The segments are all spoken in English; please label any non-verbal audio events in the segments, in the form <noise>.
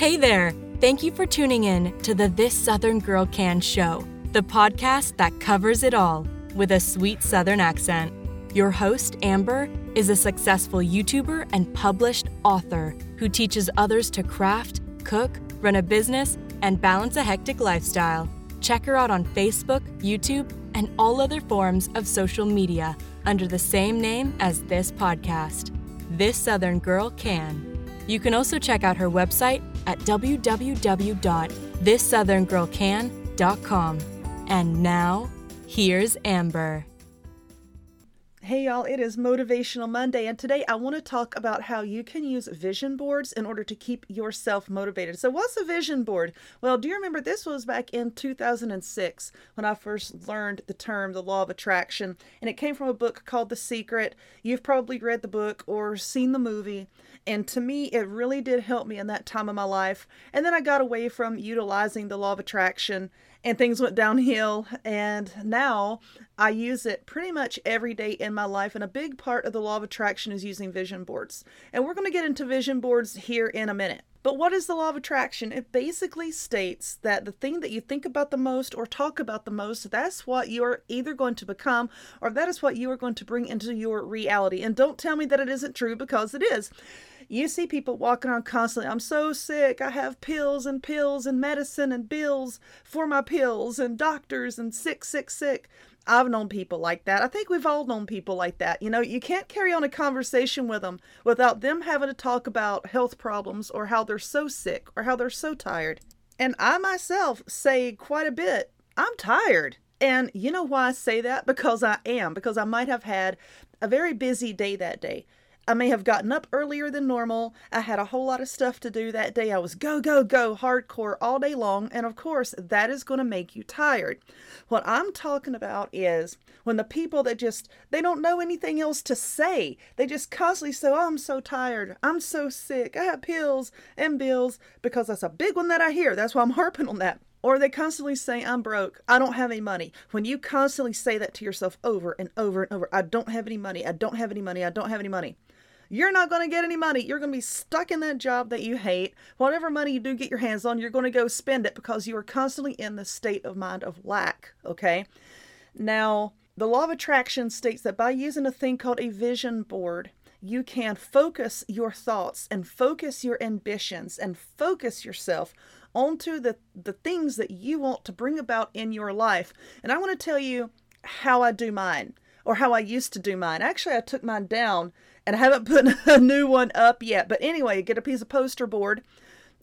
Hey there! Thank you for tuning in to the This Southern Girl Can show, the podcast that covers it all with a sweet Southern accent. Your host, Amber, is a successful YouTuber and published author who teaches others to craft, cook, run a business, and balance a hectic lifestyle. Check her out on Facebook, YouTube, and all other forms of social media under the same name as this podcast. This Southern Girl Can. You can also check out her website at www.thissoutherngirlcan.com. And now, here's Amber. Hey y'all, it is Motivational Monday, and today I want to talk about how you can use vision boards in order to keep yourself motivated. So, what's a vision board? Well, do you remember this was back in 2006 when I first learned the term the law of attraction, and it came from a book called The Secret. You've probably read the book or seen the movie. And to me, it really did help me in that time of my life. And then I got away from utilizing the law of attraction and things went downhill. And now I use it pretty much every day in my life. And a big part of the law of attraction is using vision boards. And we're going to get into vision boards here in a minute. But what is the law of attraction? It basically states that the thing that you think about the most or talk about the most, that's what you're either going to become or that is what you are going to bring into your reality. And don't tell me that it isn't true because it is. You see people walking around constantly, I'm so sick, I have pills and pills and medicine and bills for my pills and doctors and sick, sick, sick. I've known people like that. I think we've all known people like that. You know, you can't carry on a conversation with them without them having to talk about health problems or how they're so sick or how they're so tired. And I myself say quite a bit, I'm tired. And you know why I say that? Because I am, because I might have had a very busy day that day. I may have gotten up earlier than normal. I had a whole lot of stuff to do that day. I was go, go, go, hardcore all day long. And of course, that is going to make you tired. What I'm talking about is when the people that just, they don't know anything else to say. They just constantly say, oh, I'm so tired. I'm so sick. I have pills and bills because that's a big one that I hear. That's why I'm harping on that. Or they constantly say, I'm broke. I don't have any money. When you constantly say that to yourself over and over and over, I don't have any money. I don't have any money. I don't have any money you're not going to get any money. You're going to be stuck in that job that you hate. Whatever money you do get your hands on, you're going to go spend it because you are constantly in the state of mind of lack. Okay. Now, the law of attraction states that by using a thing called a vision board, you can focus your thoughts and focus your ambitions and focus yourself onto the, the things that you want to bring about in your life. And I want to tell you how I do mine or how I used to do mine. Actually, I took mine down and I haven't put <laughs> a new one up yet. But anyway, get a piece of poster board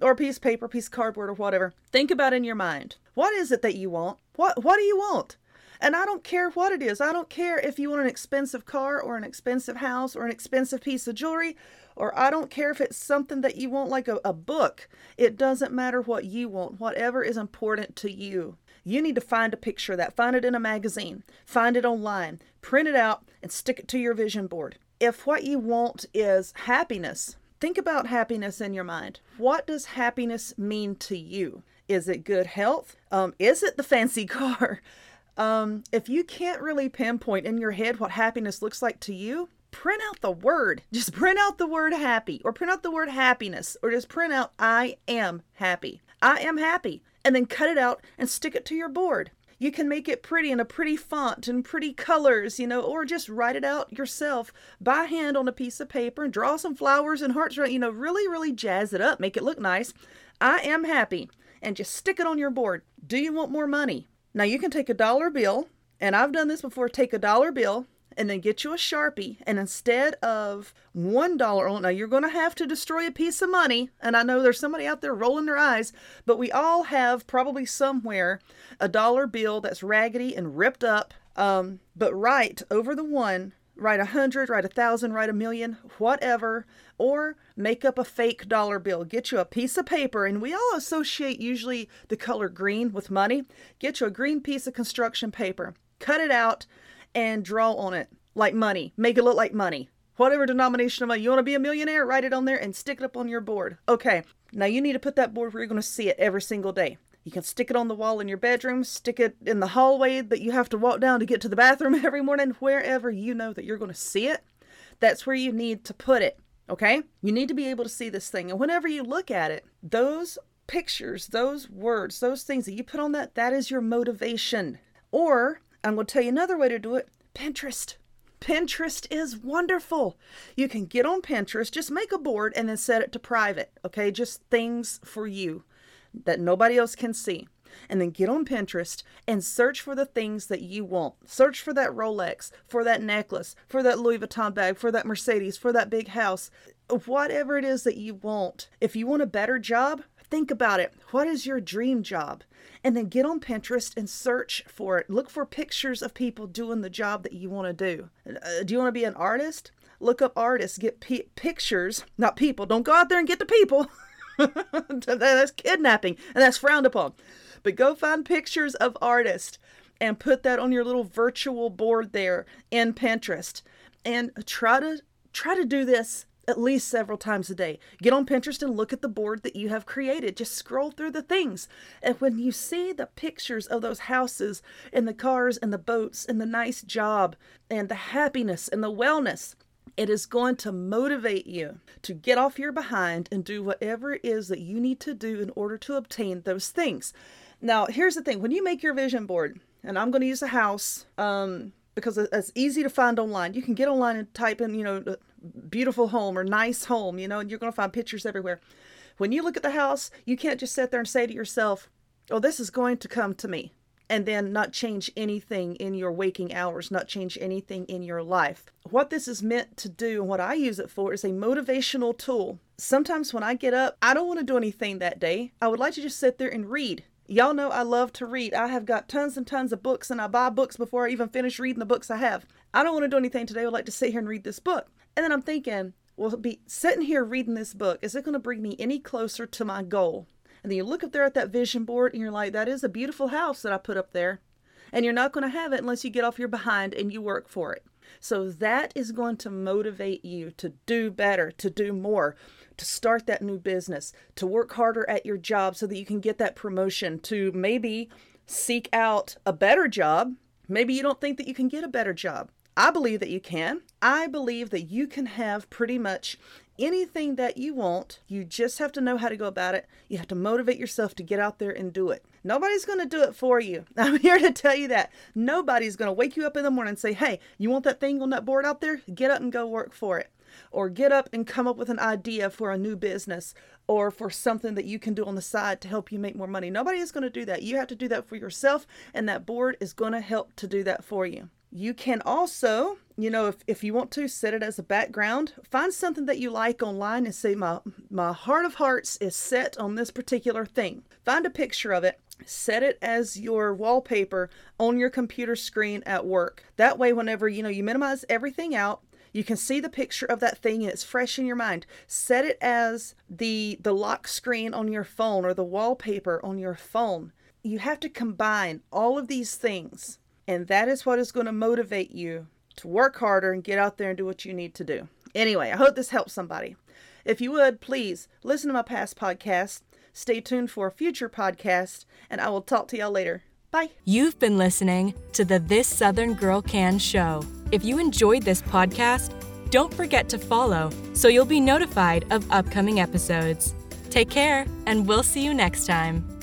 or a piece of paper, piece of cardboard or whatever. Think about in your mind. What is it that you want? What what do you want? And I don't care what it is. I don't care if you want an expensive car or an expensive house or an expensive piece of jewelry, or I don't care if it's something that you want like a, a book. It doesn't matter what you want, whatever is important to you. You need to find a picture of that. Find it in a magazine, find it online, print it out, and stick it to your vision board if what you want is happiness, think about happiness in your mind. What does happiness mean to you? Is it good health? Um, is it the fancy <laughs> car? Um, if you can't really pinpoint in your head what happiness looks like to you, print out the word. Just print out the word happy or print out the word happiness or just print out I am happy. I am happy. And then cut it out and stick it to your board. You can make it pretty in a pretty font and pretty colors, you know, or just write it out yourself by hand on a piece of paper and draw some flowers and hearts, you know, really, really jazz it up, make it look nice. I am happy. And just stick it on your board. Do you want more money? Now you can take a dollar bill, and I've done this before. Take a dollar bill and then get you a Sharpie. And instead of $1 on, now you're going to have to destroy a piece of money. And I know there's somebody out there rolling their eyes, but we all have probably somewhere a dollar bill that's raggedy and ripped up. Um, but write over the one, write a hundred, write a thousand, write a million, whatever, or make up a fake dollar bill. Get you a piece of paper, and we all associate usually the color green with money. Get you a green piece of construction paper, cut it out, and draw on it like money. Make it look like money. Whatever denomination of money. You want to be a millionaire? Write it on there and stick it up on your board. Okay. Now you need to put that board where you're going to see it every single day. You can stick it on the wall in your bedroom, stick it in the hallway that you have to walk down to get to the bathroom <laughs> every morning, wherever you know that you're going to see it. That's where you need to put it. Okay? You need to be able to see this thing. And whenever you look at it, those pictures, those words, those things that you put on that, that is your motivation. Or I'm going to tell you another way to do it Pinterest. Pinterest is wonderful. You can get on Pinterest, just make a board and then set it to private, okay? Just things for you that nobody else can see. And then get on Pinterest and search for the things that you want. Search for that Rolex, for that necklace, for that Louis Vuitton bag, for that Mercedes, for that big house, whatever it is that you want. If you want a better job, think about it. What is your dream job? And then get on Pinterest and search for it. Look for pictures of people doing the job that you want to do. Uh, do you want to be an artist? Look up artists, get p- pictures, not people. Don't go out there and get the people. <laughs> that's kidnapping and that's frowned upon. But go find pictures of artists and put that on your little virtual board there in Pinterest and try to try to do this at least several times a day. Get on Pinterest and look at the board that you have created. Just scroll through the things. And when you see the pictures of those houses and the cars and the boats and the nice job and the happiness and the wellness, it is going to motivate you to get off your behind and do whatever it is that you need to do in order to obtain those things. Now, here's the thing when you make your vision board, and I'm going to use a house um, because it's easy to find online. You can get online and type in, you know, beautiful home or nice home, you know, and you're going to find pictures everywhere. When you look at the house, you can't just sit there and say to yourself, oh, this is going to come to me. And then not change anything in your waking hours, not change anything in your life. What this is meant to do and what I use it for is a motivational tool. Sometimes when I get up, I don't want to do anything that day. I would like to just sit there and read. Y'all know I love to read. I have got tons and tons of books, and I buy books before I even finish reading the books I have. I don't want to do anything today. I would like to sit here and read this book. And then I'm thinking, well, be sitting here reading this book, is it going to bring me any closer to my goal? And then you look up there at that vision board and you're like, that is a beautiful house that I put up there. And you're not going to have it unless you get off your behind and you work for it. So that is going to motivate you to do better, to do more, to start that new business, to work harder at your job so that you can get that promotion, to maybe seek out a better job. Maybe you don't think that you can get a better job. I believe that you can. I believe that you can have pretty much anything that you want. You just have to know how to go about it. You have to motivate yourself to get out there and do it. Nobody's going to do it for you. <laughs> I'm here to tell you that. Nobody's going to wake you up in the morning and say, hey, you want that thing on that board out there? Get up and go work for it or get up and come up with an idea for a new business or for something that you can do on the side to help you make more money. Nobody is going to do that. You have to do that for yourself, and that board is going to help to do that for you. You can also, you know, if, if you want to, set it as a background. Find something that you like online and say, my, my heart of hearts is set on this particular thing. Find a picture of it set it as your wallpaper on your computer screen at work. That way, whenever you know you minimize everything out, you can see the picture of that thing and it's fresh in your mind. Set it as the the lock screen on your phone or the wallpaper on your phone. You have to combine all of these things, and that is what is going to motivate you to work harder and get out there and do what you need to do. Anyway, I hope this helps somebody. If you would, please listen to my past podcast. Stay tuned for a future podcast, and I will talk to y'all later. Bye. You've been listening to the This Southern Girl Can show. If you enjoyed this podcast, don't forget to follow so you'll be notified of upcoming episodes. Take care, and we'll see you next time.